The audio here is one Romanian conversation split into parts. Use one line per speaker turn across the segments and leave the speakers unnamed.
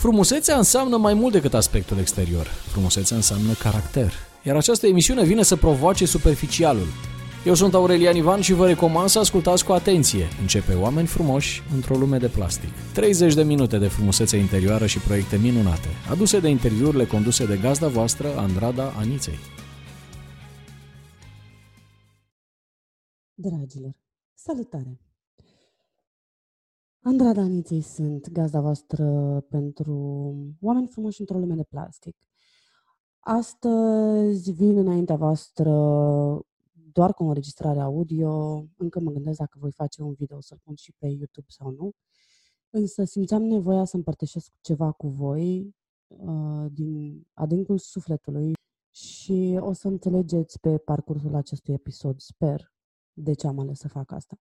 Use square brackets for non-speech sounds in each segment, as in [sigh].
Frumusețea înseamnă mai mult decât aspectul exterior. Frumusețea înseamnă caracter. Iar această emisiune vine să provoace superficialul. Eu sunt Aurelian Ivan și vă recomand să ascultați cu atenție. Începe Oameni frumoși într-o lume de plastic. 30 de minute de frumusețe interioară și proiecte minunate, aduse de interviurile conduse de gazda voastră, Andrada Aniței.
Dragilor, salutare! Andrada Aniței sunt gazda voastră pentru Oameni frumoși într-o lume de plastic. Astăzi vin înaintea voastră doar cu o înregistrare audio. Încă mă gândesc dacă voi face un video să-l pun și pe YouTube sau nu. Însă simțeam nevoia să împărtășesc ceva cu voi uh, din adâncul sufletului și o să înțelegeți pe parcursul acestui episod, sper, de ce am ales să fac asta.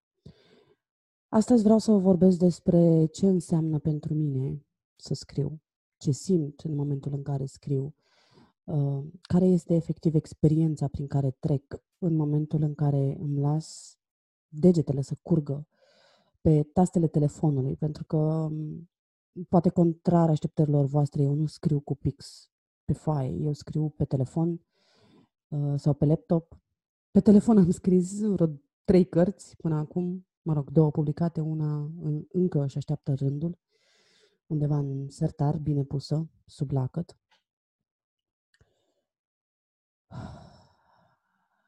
Astăzi vreau să vă vorbesc despre ce înseamnă pentru mine să scriu, ce simt în momentul în care scriu, uh, care este efectiv experiența prin care trec în momentul în care îmi las degetele să curgă pe tastele telefonului, pentru că um, poate contrar așteptărilor voastre, eu nu scriu cu pix pe foaie, eu scriu pe telefon uh, sau pe laptop. Pe telefon am scris vreo trei cărți până acum, mă rog, două publicate, una în, încă și așteaptă rândul, undeva în sertar, bine pusă, sub lacăt.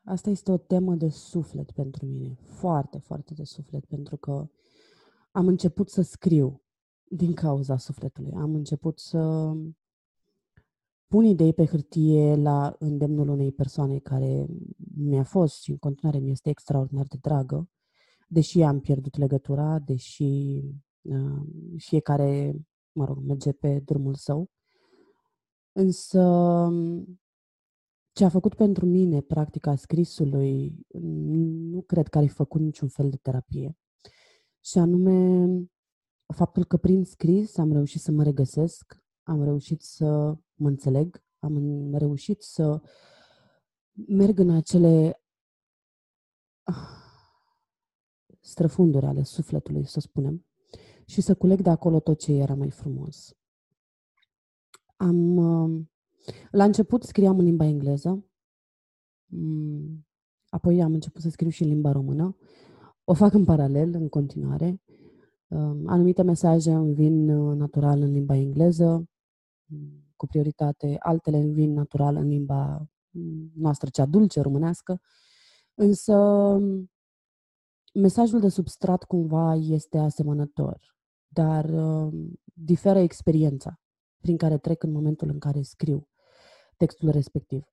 Asta este o temă de suflet pentru mine, foarte, foarte de suflet, pentru că am început să scriu din cauza sufletului. Am început să pun idei pe hârtie la îndemnul unei persoane care mi-a fost și în continuare mi este extraordinar de dragă, deși am pierdut legătura, deși uh, fiecare, mă rog, merge pe drumul său. Însă ce a făcut pentru mine practica scrisului, nu cred că ar fi făcut niciun fel de terapie. Și anume faptul că prin scris am reușit să mă regăsesc, am reușit să mă înțeleg, am reușit să merg în acele străfunduri ale sufletului, să spunem, și să culeg de acolo tot ce era mai frumos. Am, uh, la început scriam în limba engleză, mm, apoi am început să scriu și în limba română. O fac în paralel, în continuare. Um, anumite mesaje îmi vin uh, natural în limba engleză, mm, cu prioritate, altele îmi vin natural în limba mm, noastră, cea dulce, românească. Însă mesajul de substrat cumva este asemănător, dar uh, diferă experiența prin care trec în momentul în care scriu textul respectiv.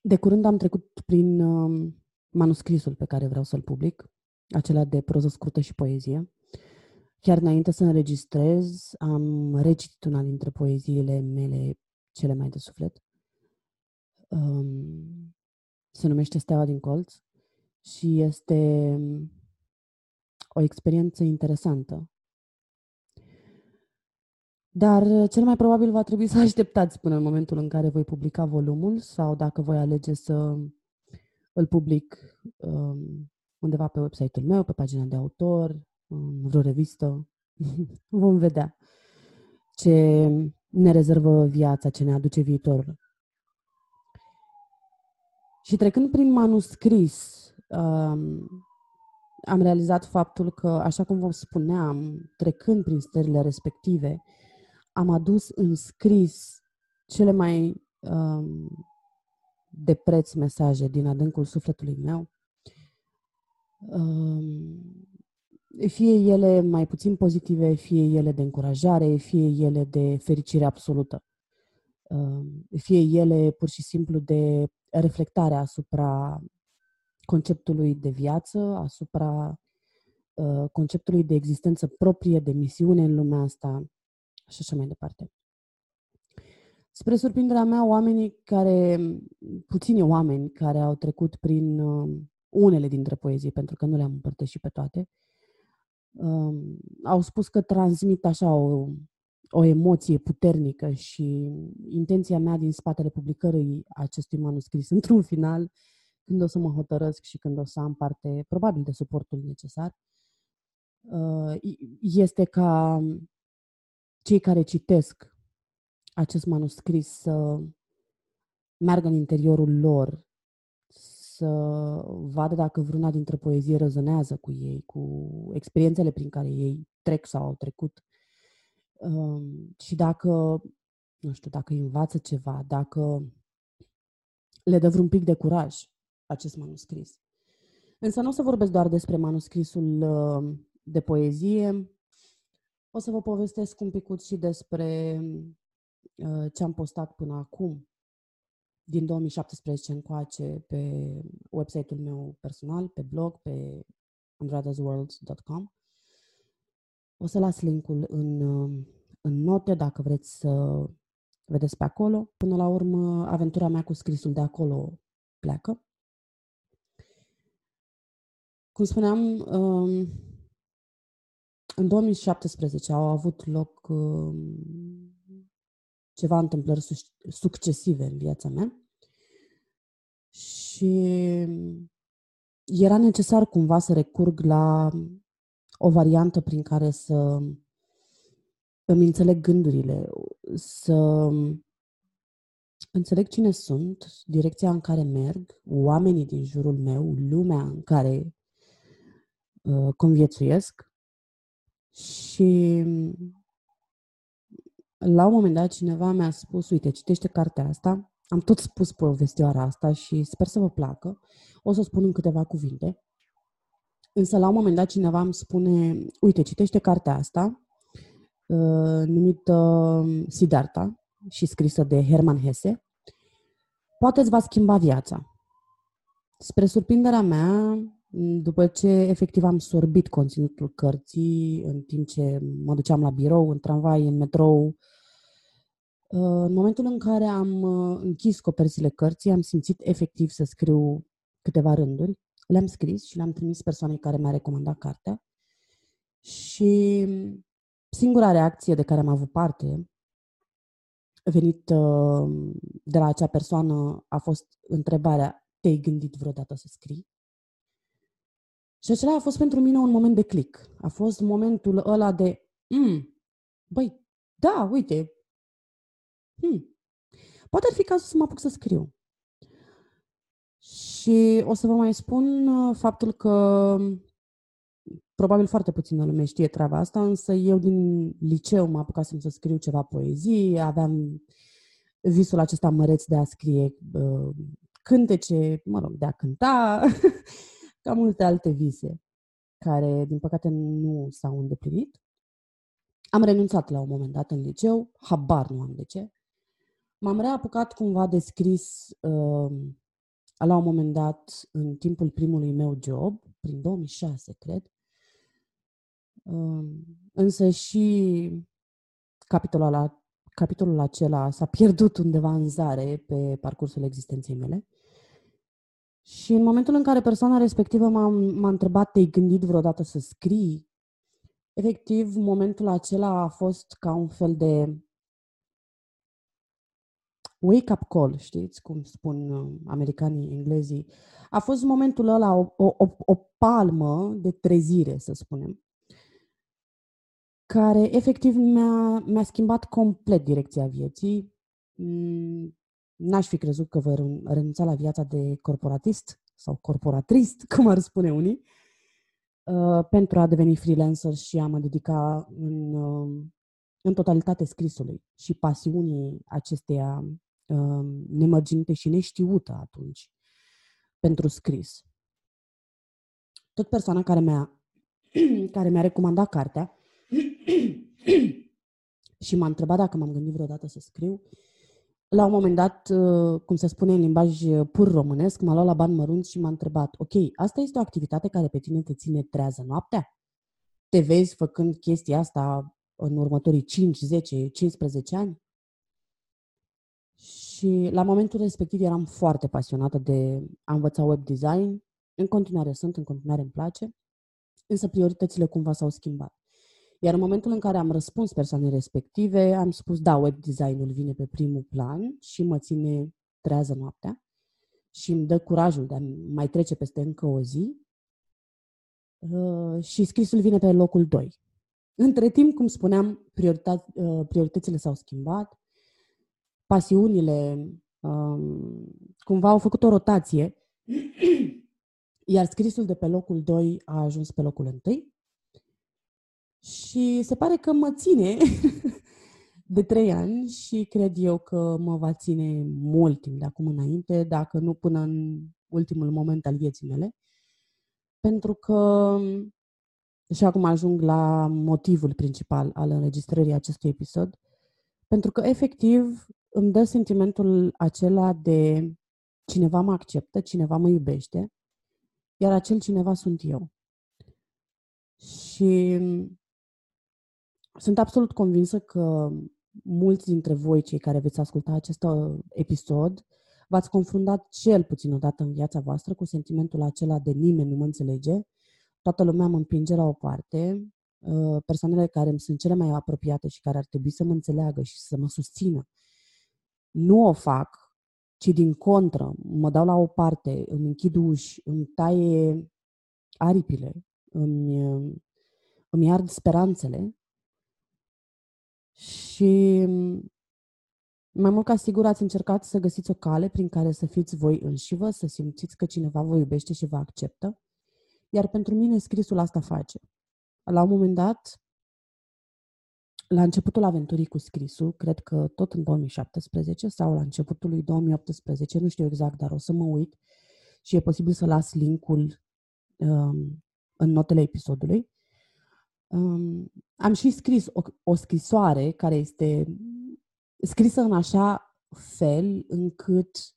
De curând am trecut prin uh, manuscrisul pe care vreau să-l public, acela de proză scurtă și poezie. Chiar înainte să înregistrez, am recitit una dintre poeziile mele cele mai de suflet. Um, se numește Steaua din colț și este um, o experiență interesantă. Dar uh, cel mai probabil va trebui să [laughs] așteptați până în momentul în care voi publica volumul sau dacă voi alege să îl public um, undeva pe website-ul meu, pe pagina de autor, în vreo revistă. [laughs] Vom vedea ce ne rezervă viața, ce ne aduce viitorul. Și trecând prin manuscris, um, am realizat faptul că, așa cum vă spuneam, trecând prin stările respective, am adus în scris cele mai um, de preț mesaje din adâncul sufletului meu, um, fie ele mai puțin pozitive, fie ele de încurajare, fie ele de fericire absolută, um, fie ele pur și simplu de reflectare asupra conceptului de viață, asupra uh, conceptului de existență proprie, de misiune în lumea asta și așa mai departe. Spre surprinderea mea, oamenii care, puțini oameni care au trecut prin uh, unele dintre poezii, pentru că nu le-am împărtășit pe toate, uh, au spus că transmit așa o, o emoție puternică și intenția mea din spatele publicării acestui manuscris [laughs] într-un final când o să mă hotărăsc și când o să am parte, probabil, de suportul necesar, uh, este ca cei care citesc acest manuscris să meargă în interiorul lor, să vadă dacă vreuna dintre poezie rezonează cu ei, cu experiențele prin care ei trec sau au trecut. Um, și dacă, nu știu, dacă îi învață ceva, dacă le dă vreun pic de curaj acest manuscris. Însă nu o să vorbesc doar despre manuscrisul uh, de poezie, o să vă povestesc un pic și despre uh, ce am postat până acum, din 2017 încoace, pe website-ul meu personal, pe blog, pe andradasworld.com. O să las linkul în, uh, în note dacă vreți să vedeți pe acolo. Până la urmă, aventura mea cu scrisul de acolo pleacă. Cum spuneam, um, în 2017 au avut loc um, ceva întâmplări succesive în viața mea și era necesar cumva să recurg la o variantă prin care să îmi înțeleg gândurile, să înțeleg cine sunt, direcția în care merg, oamenii din jurul meu, lumea în care uh, conviețuiesc și la un moment dat cineva mi-a spus, uite, citește cartea asta, am tot spus povestioara asta și sper să vă placă, o să spun în câteva cuvinte. Însă la un moment dat cineva îmi spune, uite, citește cartea asta, uh, numită Siddhartha și scrisă de Hermann Hesse, poate îți va schimba viața. Spre surprinderea mea, după ce efectiv am sorbit conținutul cărții în timp ce mă duceam la birou, în tramvai, în metrou, uh, în momentul în care am uh, închis coperțile cărții, am simțit efectiv să scriu câteva rânduri. Le-am scris și le-am trimis persoanei care mi-a recomandat cartea. Și singura reacție de care am avut parte, venit uh, de la acea persoană, a fost întrebarea, te-ai gândit vreodată să scrii? Și acela a fost pentru mine un moment de click. A fost momentul ăla de, mm, băi, da, uite, hmm, poate ar fi cazul să mă apuc să scriu. Și o să vă mai spun uh, faptul că probabil foarte puțină lume știe treaba asta, însă eu din liceu mă apucasem să scriu ceva poezie, aveam visul acesta măreț de a scrie uh, cântece, mă rog, de a cânta, [laughs] ca multe alte vise, care, din păcate, nu s-au îndeplinit. Am renunțat la un moment dat în liceu, habar nu am de ce. M-am reapucat cumva de scris uh, la un moment dat, în timpul primului meu job, prin 2006, cred. Uh, însă și capitolul, la, capitolul acela s-a pierdut undeva în zare pe parcursul existenței mele. Și în momentul în care persoana respectivă m-a, m-a întrebat, te-ai gândit vreodată să scrii? Efectiv, momentul acela a fost ca un fel de wake-up call, știți cum spun uh, americanii, englezii. A fost momentul ăla, o, o, o palmă de trezire, să spunem, care efectiv mi-a, mi-a schimbat complet direcția vieții. Mm, n-aș fi crezut că voi renunța la viața de corporatist sau corporatrist, [laughs] cum ar spune unii, uh, pentru a deveni freelancer și a mă dedica în, uh, în totalitate scrisului și pasiunii acesteia Um, nemărginite și neștiută atunci pentru scris. Tot persoana care mi-a, [clears throat] care mi-a recomandat cartea [clears throat] și m-a întrebat dacă m-am gândit vreodată să scriu, la un moment dat, uh, cum se spune în limbaj pur românesc, m-a luat la bani mărunți și m-a întrebat, ok, asta este o activitate care pe tine te ține trează noaptea? Te vezi făcând chestia asta în următorii 5, 10, 15 ani? Și la momentul respectiv eram foarte pasionată de a învăța web design. În continuare sunt, în continuare îmi place, însă prioritățile cumva s-au schimbat. Iar în momentul în care am răspuns persoanei respective, am spus, da, web designul vine pe primul plan și mă ține trează noaptea și îmi dă curajul de a mai trece peste încă o zi uh, și scrisul vine pe locul 2. Între timp, cum spuneam, priorita- uh, prioritățile s-au schimbat, pasiunile um, cumva au făcut o rotație, [clears throat] iar scrisul de pe locul 2 a ajuns pe locul 1. Și se pare că mă ține [laughs] de trei ani și cred eu că mă va ține mult timp de acum înainte, dacă nu până în ultimul moment al vieții mele. Pentru că, și acum ajung la motivul principal al înregistrării acestui episod, pentru că efectiv îmi dă sentimentul acela de cineva mă acceptă, cineva mă iubește, iar acel cineva sunt eu. Și sunt absolut convinsă că mulți dintre voi, cei care veți asculta acest uh, episod, v-ați confruntat cel puțin o dată în viața voastră cu sentimentul acela de nimeni nu mă înțelege, toată lumea mă împinge la o parte, uh, persoanele care îmi sunt cele mai apropiate și care ar trebui să mă înțeleagă și să mă susțină, nu o fac, ci din contră, mă dau la o parte, îmi închid uși, îmi taie aripile, îmi, îmi ard speranțele și mai mult ca sigur ați încercat să găsiți o cale prin care să fiți voi înșivă, să simțiți că cineva vă iubește și vă acceptă. Iar pentru mine scrisul asta face. La un moment dat, la începutul aventurii cu scrisul, cred că tot în 2017 sau la începutul lui 2018, nu știu exact, dar o să mă uit și e posibil să las linkul um, în notele episodului. Um, am și scris o, o scrisoare care este scrisă în așa fel încât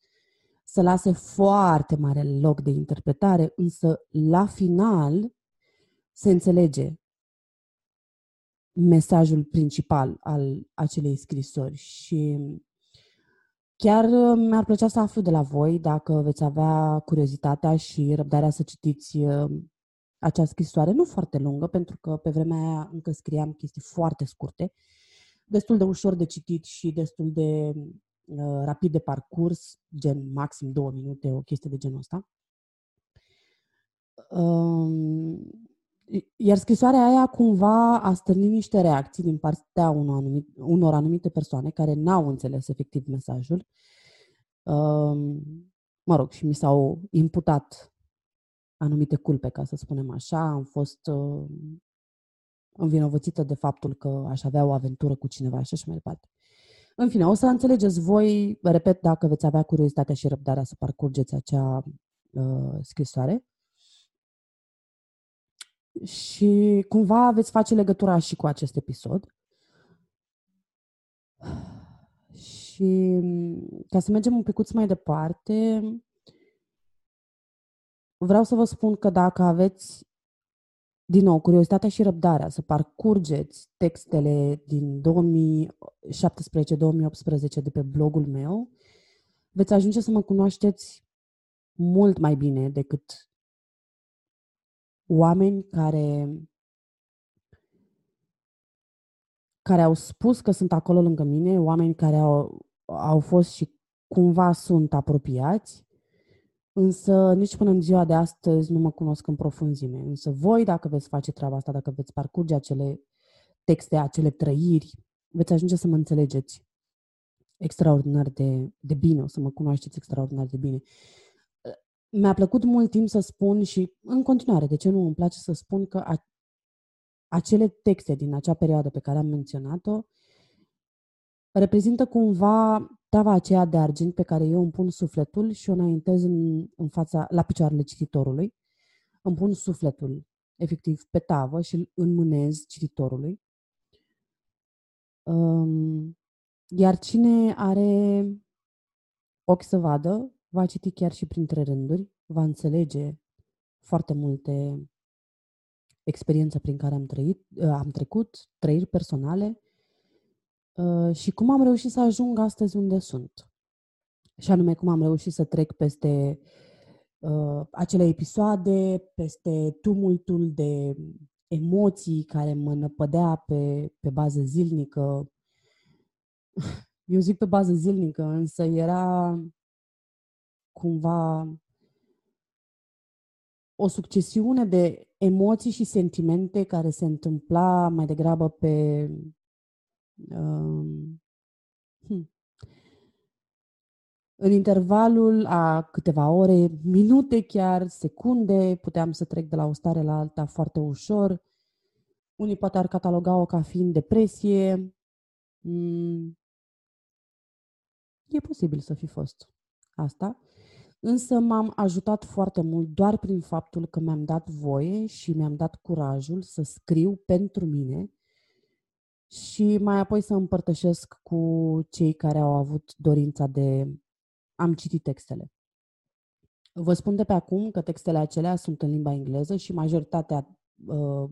să lase foarte mare loc de interpretare, însă la final se înțelege mesajul principal al acelei scrisori și chiar mi-ar plăcea să aflu de la voi dacă veți avea curiozitatea și răbdarea să citiți acea scrisoare, nu foarte lungă, pentru că pe vremea aia încă scriam chestii foarte scurte, destul de ușor de citit și destul de uh, rapid de parcurs, gen maxim două minute, o chestie de genul ăsta. Um, iar scrisoarea aia cumva a stârnit niște reacții din partea unor anumite, unor anumite persoane care n-au înțeles efectiv mesajul. Um, mă rog, și mi s-au imputat anumite culpe, ca să spunem așa. Am fost uh, învinovățită de faptul că aș avea o aventură cu cineva și așa mai departe. În fine, o să înțelegeți voi, repet, dacă veți avea curiozitatea și răbdarea să parcurgeți acea uh, scrisoare. Și cumva veți face legătura și cu acest episod. [sighs] Și ca să mergem un pic mai departe, vreau să vă spun că dacă aveți, din nou, curiozitatea și răbdarea să parcurgeți textele din 2017-2018 de pe blogul meu, veți ajunge să mă cunoașteți mult mai bine decât oameni care care au spus că sunt acolo lângă mine, oameni care au, au fost și cumva sunt apropiați Însă nici până în ziua de astăzi nu mă cunosc în profunzime. Însă voi, dacă veți face treaba asta, dacă veți parcurge acele texte, acele trăiri, veți ajunge să mă înțelegeți extraordinar de, de bine, o să mă cunoașteți extraordinar de bine. Mi-a plăcut mult timp să spun și în continuare, de ce nu îmi place să spun că a, acele texte din acea perioadă pe care am menționat-o reprezintă cumva tava aceea de argint pe care eu îmi pun sufletul și o înaintez în, în fața, la picioarele cititorului. Îmi pun sufletul, efectiv, pe tavă și îl înmânez cititorului. Um, iar cine are ochi să vadă, va citi chiar și printre rânduri, va înțelege foarte multe experiențe prin care am trăit, am trecut, trăiri personale Uh, și cum am reușit să ajung astăzi unde sunt. Și anume cum am reușit să trec peste uh, acele episoade, peste tumultul de emoții care mă năpădea pe, pe bază zilnică. Eu zic pe bază zilnică, însă era cumva o succesiune de emoții și sentimente care se întâmpla mai degrabă pe um, hmm, în intervalul a câteva ore, minute chiar, secunde, puteam să trec de la o stare la alta foarte ușor. Unii poate ar cataloga-o ca fiind depresie. Mm. E posibil să fi fost asta. Însă m-am ajutat foarte mult doar prin faptul că mi-am dat voie și mi-am dat curajul să scriu pentru mine și mai apoi să împărtășesc cu cei care au avut dorința de am citit textele. Vă spun de pe acum că textele acelea sunt în limba engleză și majoritatea uh,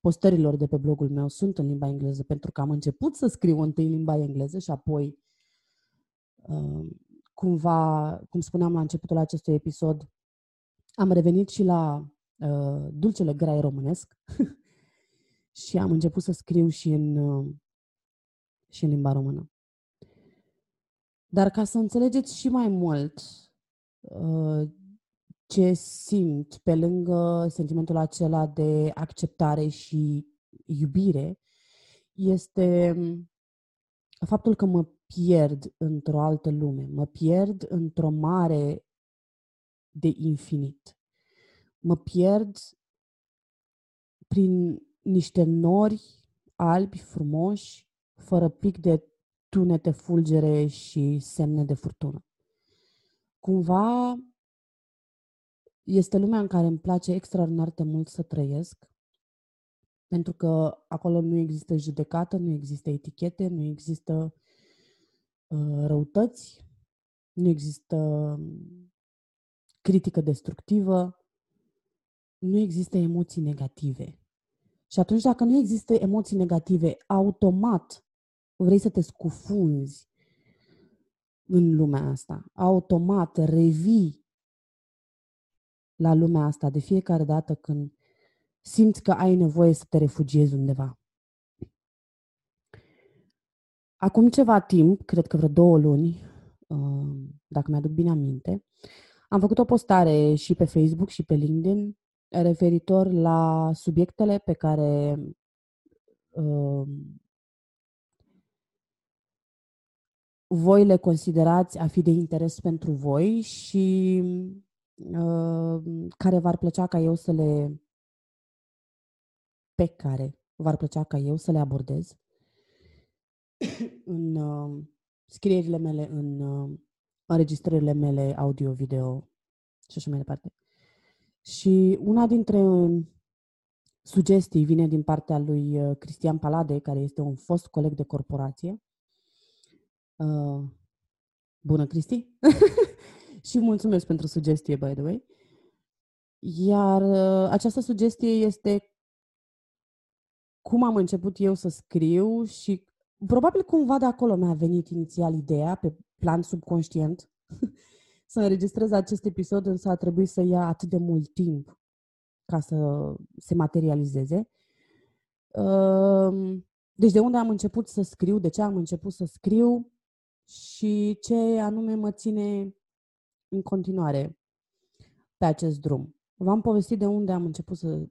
postărilor de pe blogul meu sunt în limba engleză pentru că am început să scriu întâi în limba engleză și apoi uh, cumva, cum spuneam la începutul acestui episod, am revenit și la uh, dulcele grai românesc [laughs] și am început să scriu și în, uh, și în limba română. Dar ca să înțelegeți și mai mult uh, ce simt pe lângă sentimentul acela de acceptare și iubire, este um, faptul că mă pierd într-o altă lume, mă pierd într-o mare de infinit. Mă pierd prin niște nori albi, frumoși, fără pic de tunete, fulgere și semne de furtună. Cumva este lumea în care îmi place extraordinar de mult să trăiesc, pentru că acolo nu există judecată, nu există etichete, nu există uh, răutăți, nu există um, critică destructivă, nu există emoții negative. Și atunci, dacă nu există emoții negative, automat vrei să te scufunzi în lumea asta. Automat revii la lumea asta de fiecare dată când simți că ai nevoie să te refugiezi undeva. Acum ceva timp, cred că vreo două luni, uh, dacă mi-aduc bine aminte, am făcut o postare și pe Facebook și pe LinkedIn referitor la subiectele pe care uh, voi le considerați a fi de interes pentru voi și uh, care v-ar plăcea ca eu să le pe care v-ar plăcea ca eu să le abordez în uh, scrierile mele, în uh, înregistrările mele audio-video și așa mai departe. Și una dintre sugestii vine din partea lui uh, Cristian Palade, care este un fost coleg de corporație, Uh, bună, Cristi! [laughs] și mulțumesc pentru sugestie, by the way. Iar uh, această sugestie este cum am început eu să scriu și probabil cumva de acolo mi-a venit inițial ideea, pe plan subconștient, [laughs] să înregistrez acest episod, însă a trebuit să ia atât de mult timp ca să se materializeze. Uh, deci de unde am început să scriu, de ce am început să scriu, și ce anume mă ține în continuare pe acest drum. V-am povestit de unde am început să,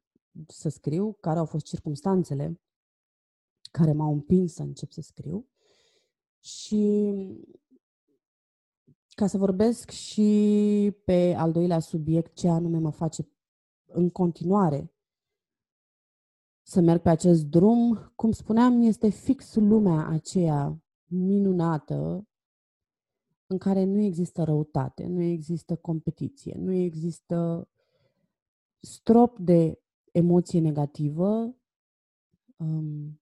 să scriu, care au fost circumstanțele care m-au împins să încep să scriu și ca să vorbesc și pe al doilea subiect, ce anume mă face în continuare să merg pe acest drum, cum spuneam, este fix lumea aceea minunată în care nu există răutate, nu există competiție, nu există strop de emoție negativă. Um,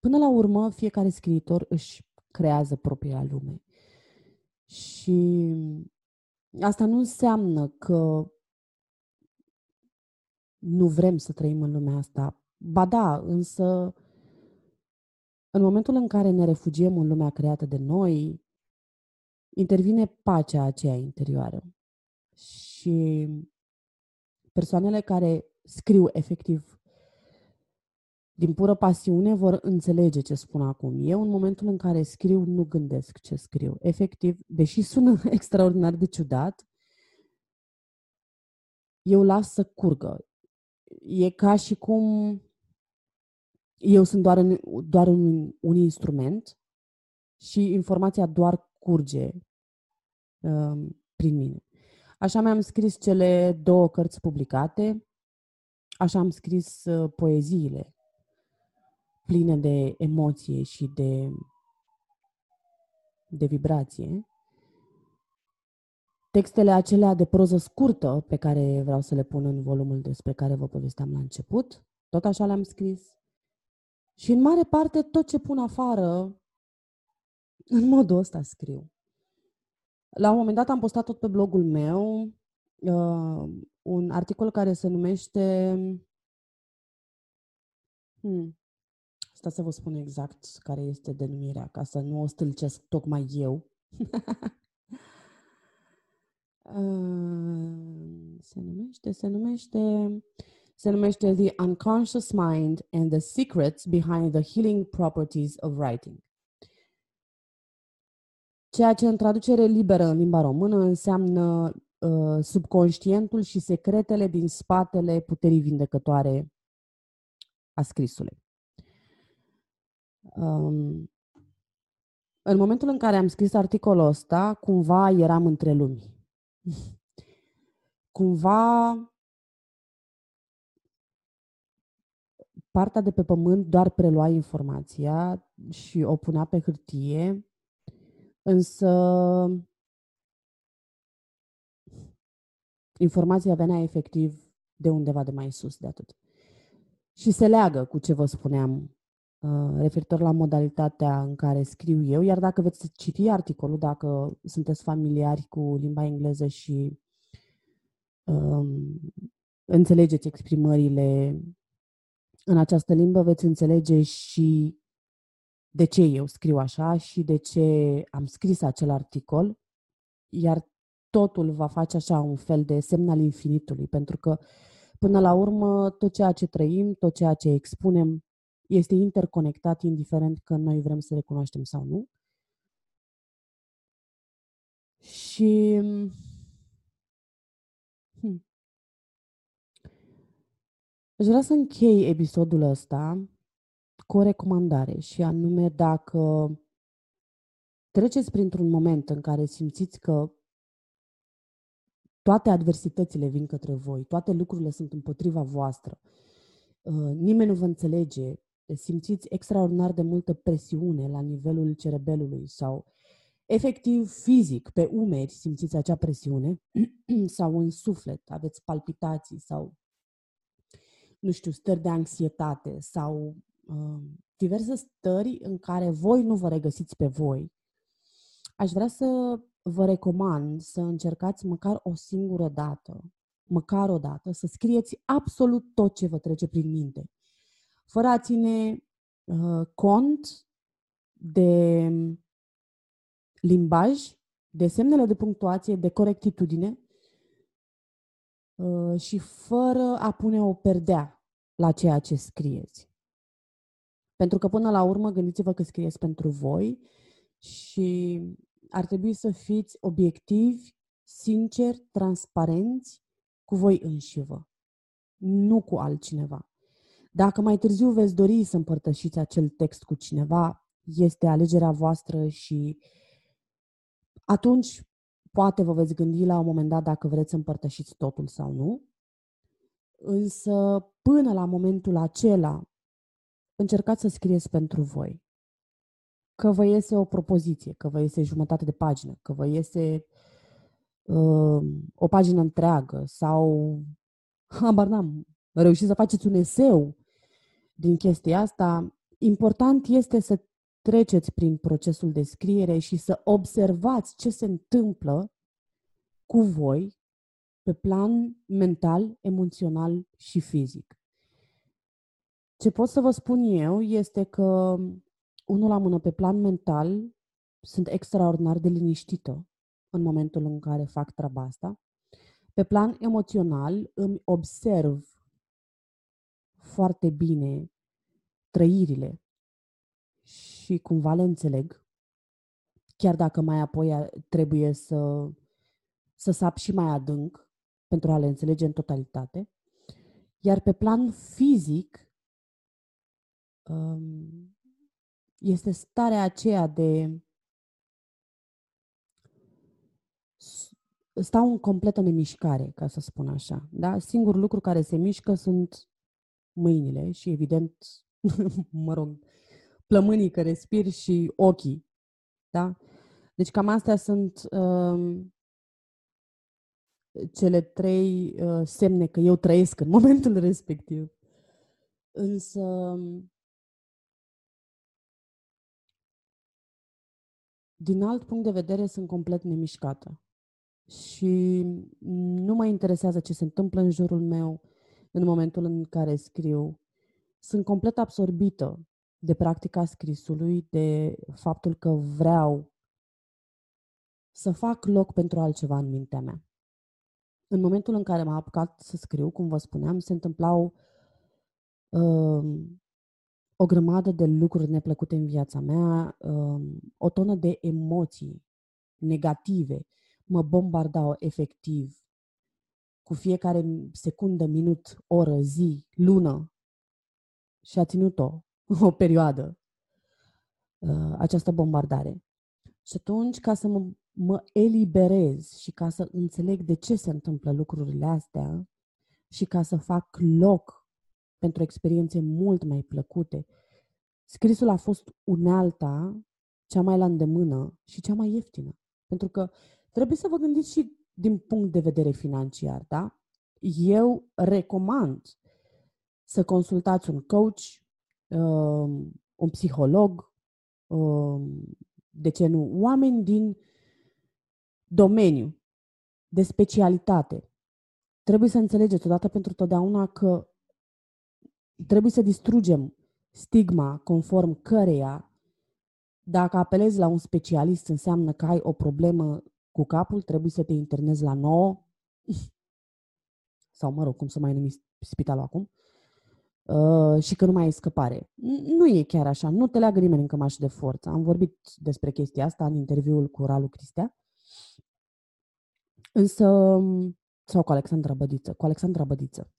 până la urmă, fiecare scriitor își creează propria lume. Și asta nu înseamnă că nu vrem să trăim în lumea asta. Ba da, însă în momentul în care ne refugiem în lumea creată de noi, intervine pacea aceea interioară. Și persoanele care scriu efectiv din pură pasiune vor înțelege ce spun acum. Eu, în momentul în care scriu, nu gândesc ce scriu. Efectiv, deși sună [laughs] extraordinar de ciudat, eu las să curgă. E ca și cum eu sunt doar, în, doar un, un instrument și informația doar curge um, prin mine. Așa mi-am scris cele două cărți publicate, așa am scris uh, poeziile pline de emoție și de, de vibrație. Textele acelea de proză scurtă pe care vreau să le pun în volumul despre care vă povesteam la început, tot așa le-am scris. Și în mare parte tot ce pun afară, în modul ăsta scriu. La un moment dat am postat tot pe blogul meu uh, un articol care se numește hmm, Asta să vă spun exact care este denumirea, ca să nu o stâlcesc tocmai eu. [laughs] Uh, se numește, se numește, se numește The Unconscious Mind and the Secrets Behind the Healing Properties of Writing. Ceea ce în traducere liberă în limba română înseamnă uh, subconștientul și secretele din spatele puterii vindecătoare a scrisului. Um, în momentul în care am scris articolul ăsta, cumva eram între lumi. [laughs] cumva partea de pe pământ doar prelua informația și o punea pe hârtie, însă informația venea efectiv de undeva de mai sus de atât. Și se leagă cu ce vă spuneam Uh, referitor la modalitatea în care scriu eu, iar dacă veți citi articolul, dacă sunteți familiari cu limba engleză și um, înțelegeți exprimările în această limbă, veți înțelege și de ce eu scriu așa și de ce am scris acel articol, iar totul va face așa un fel de semn al infinitului, pentru că până la urmă tot ceea ce trăim, tot ceea ce expunem, este interconectat, indiferent că noi vrem să recunoaștem sau nu. Și hmm, aș vrea să închei episodul ăsta cu o recomandare și anume dacă treceți printr-un moment în care simțiți că toate adversitățile vin către voi, toate lucrurile sunt împotriva voastră, uh, nimeni nu vă înțelege, simțiți extraordinar de multă presiune la nivelul cerebelului sau efectiv fizic, pe umeri simțiți acea presiune [clears throat] sau în suflet, aveți palpitații sau nu știu, stări de anxietate sau uh, diverse stări în care voi nu vă regăsiți pe voi, aș vrea să vă recomand să încercați măcar o singură dată, măcar o dată, să scrieți absolut tot ce vă trece prin minte fără a ține uh, cont de limbaj, de semnele de punctuație, de corectitudine uh, și fără a pune o perdea la ceea ce scrieți. Pentru că până la urmă gândiți-vă că scrieți pentru voi și ar trebui să fiți obiectivi, sinceri, transparenți cu voi înșivă, nu cu altcineva. Dacă mai târziu veți dori să împărtășiți acel text cu cineva, este alegerea voastră și atunci poate vă veți gândi la un moment dat dacă vreți să împărtășiți totul sau nu. Însă, până la momentul acela, încercați să scrieți pentru voi. Că vă iese o propoziție, că vă iese jumătate de pagină, că vă iese uh, o pagină întreagă sau, habar n-am, reușiți să faceți un eseu din chestia asta, important este să treceți prin procesul de scriere și să observați ce se întâmplă cu voi pe plan mental, emoțional și fizic. Ce pot să vă spun eu este că, unul la mână, pe plan mental, sunt extraordinar de liniștită în momentul în care fac treaba asta. Pe plan emoțional, îmi observ foarte bine trăirile și cumva le înțeleg, chiar dacă mai apoi trebuie să, să sap și mai adânc pentru a le înțelege în totalitate. Iar pe plan fizic, um, este starea aceea de stau în completă nemișcare, ca să spun așa. Da? Singurul lucru care se mișcă sunt mâinile și, evident, [laughs] mă rog, plămânii că respir și ochii. Da? Deci cam astea sunt uh, cele trei uh, semne că eu trăiesc în [laughs] momentul respectiv. Însă, din alt punct de vedere, sunt complet nemișcată. Și nu mă interesează ce se întâmplă în jurul meu în momentul în care scriu. Sunt complet absorbită de practica scrisului, de faptul că vreau să fac loc pentru altceva în mintea mea. În momentul în care m-am apucat să scriu, cum vă spuneam, se întâmplau uh, o grămadă de lucruri neplăcute în viața mea, uh, o tonă de emoții negative mă bombardau efectiv cu fiecare secundă, minut, oră, zi, lună și a ținut-o [laughs] o perioadă uh, această bombardare. Și atunci, ca să mă, mă eliberez și ca să înțeleg de ce se întâmplă lucrurile astea și ca să fac loc pentru experiențe mult mai plăcute, scrisul a fost unealta cea mai la îndemână și cea mai ieftină. Pentru că trebuie să vă gândiți și din punct de vedere financiar, da? Eu recomand să consultați un coach, um, un psiholog, um, de ce nu, oameni din domeniu, de specialitate. Trebuie să înțelegeți odată pentru totdeauna că trebuie să distrugem stigma conform căreia dacă apelezi la un specialist înseamnă că ai o problemă cu capul, trebuie să te internezi la 9 sau, mă rog, cum să mai numi spitalul acum, uh, și că nu mai ai scăpare. Nu e chiar așa, nu te leagă nimeni în cămașă de forță. Am vorbit despre chestia asta în interviul cu Ralu Cristea, însă, sau cu Alexandra Bădiță, cu Alexandra Bădiță.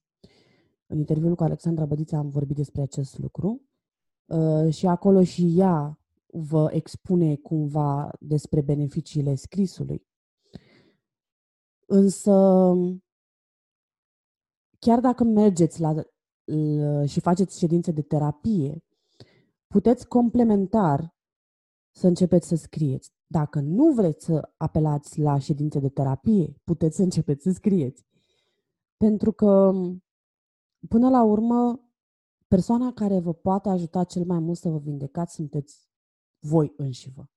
În interviul cu Alexandra Bădiță am vorbit despre acest lucru uh, și acolo și ea vă expune cumva despre beneficiile scrisului. Însă, chiar dacă mergeți la, la, și faceți ședințe de terapie, puteți complementar să începeți să scrieți. Dacă nu vreți să apelați la ședințe de terapie, puteți să începeți să scrieți. Pentru că, până la urmă, persoana care vă poate ajuta cel mai mult să vă vindecați sunteți voi înșivă.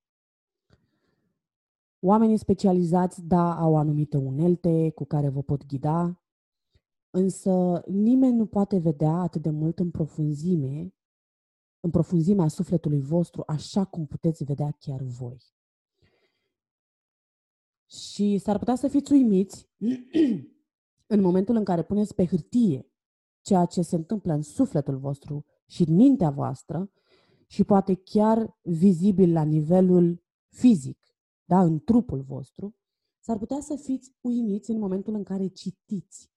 Oamenii specializați, da, au anumite unelte cu care vă pot ghida, însă nimeni nu poate vedea atât de mult în profunzime, în profunzimea sufletului vostru, așa cum puteți vedea chiar voi. Și s-ar putea să fiți uimiți [clears throat] în momentul în care puneți pe hârtie ceea ce se întâmplă în sufletul vostru și în mintea voastră și poate chiar vizibil la nivelul fizic, da, în trupul vostru, s-ar putea să fiți uimiți în momentul în care citiți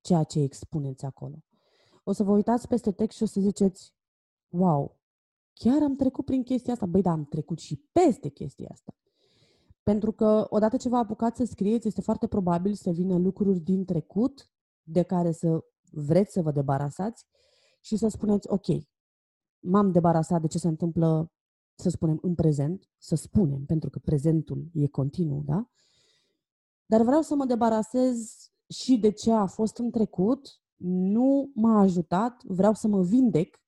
ceea ce expuneți acolo. O să vă uitați peste text și o să ziceți, wow, chiar am trecut prin chestia asta. Băi, da, am trecut și peste chestia asta. Pentru că odată ce vă apucați să scrieți, este foarte probabil să vină lucruri din trecut de care să vreți să vă debarasați și să spuneți, ok, m-am debarasat de ce se întâmplă, să spunem, în prezent, să spunem, pentru că prezentul e continuu, da? Dar vreau să mă debarasez și de ce a fost în trecut, nu m-a ajutat, vreau să mă vindec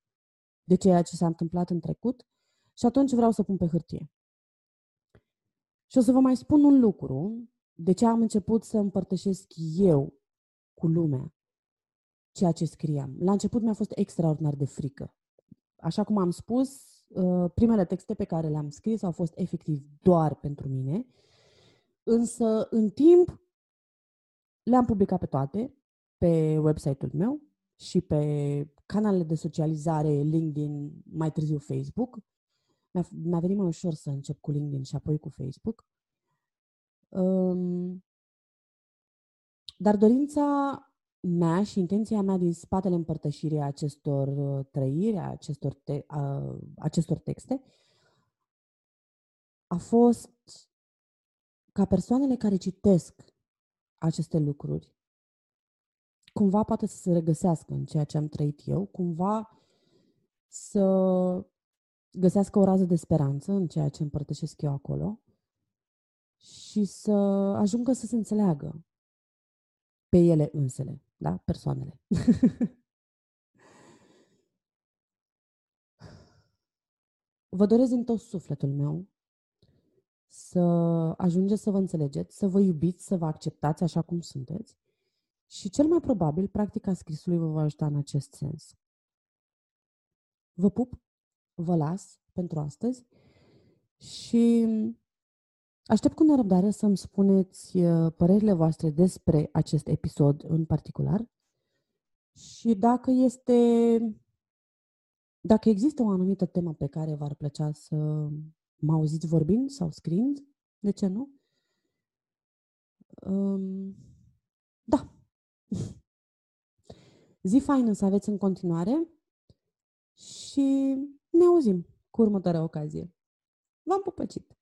de ceea ce s-a întâmplat în trecut și atunci vreau să pun pe hârtie. Și o să vă mai spun un lucru, de ce am început să împărtășesc eu cu lumea ceea ce scriam. La început mi-a fost extraordinar de frică. Așa cum am spus, uh, primele texte pe care le-am scris au fost efectiv doar pentru mine, însă în timp le-am publicat pe toate, pe website-ul meu și pe canalele de socializare LinkedIn, mai târziu Facebook. Mi-a, mi-a venit mai ușor să încep cu LinkedIn și apoi cu Facebook. Um, Dar dorința mea și intenția mea din spatele împărtășirii acestor uh, trăiri, acestor, te- a, acestor texte, a fost ca persoanele care citesc aceste lucruri cumva poate să se regăsească în ceea ce am trăit eu, cumva să găsească o rază de speranță în ceea ce împărtășesc eu acolo și să ajungă să se înțeleagă pe ele însele, da? Persoanele. [laughs] Vă doresc din tot sufletul meu să ajungeți să vă înțelegeți, să vă iubiți, să vă acceptați așa cum sunteți și cel mai probabil practica scrisului vă va ajuta în acest sens. Vă pup, vă las pentru astăzi și aștept cu nerăbdare să-mi spuneți uh, părerile voastre despre acest episod în particular și dacă este dacă există o anumită temă pe care v-ar plăcea să mă auziți vorbind sau scriind, de ce nu? Um, da. [laughs] Zi faină să aveți în continuare și ne auzim cu următoarea ocazie. V-am pupăcit!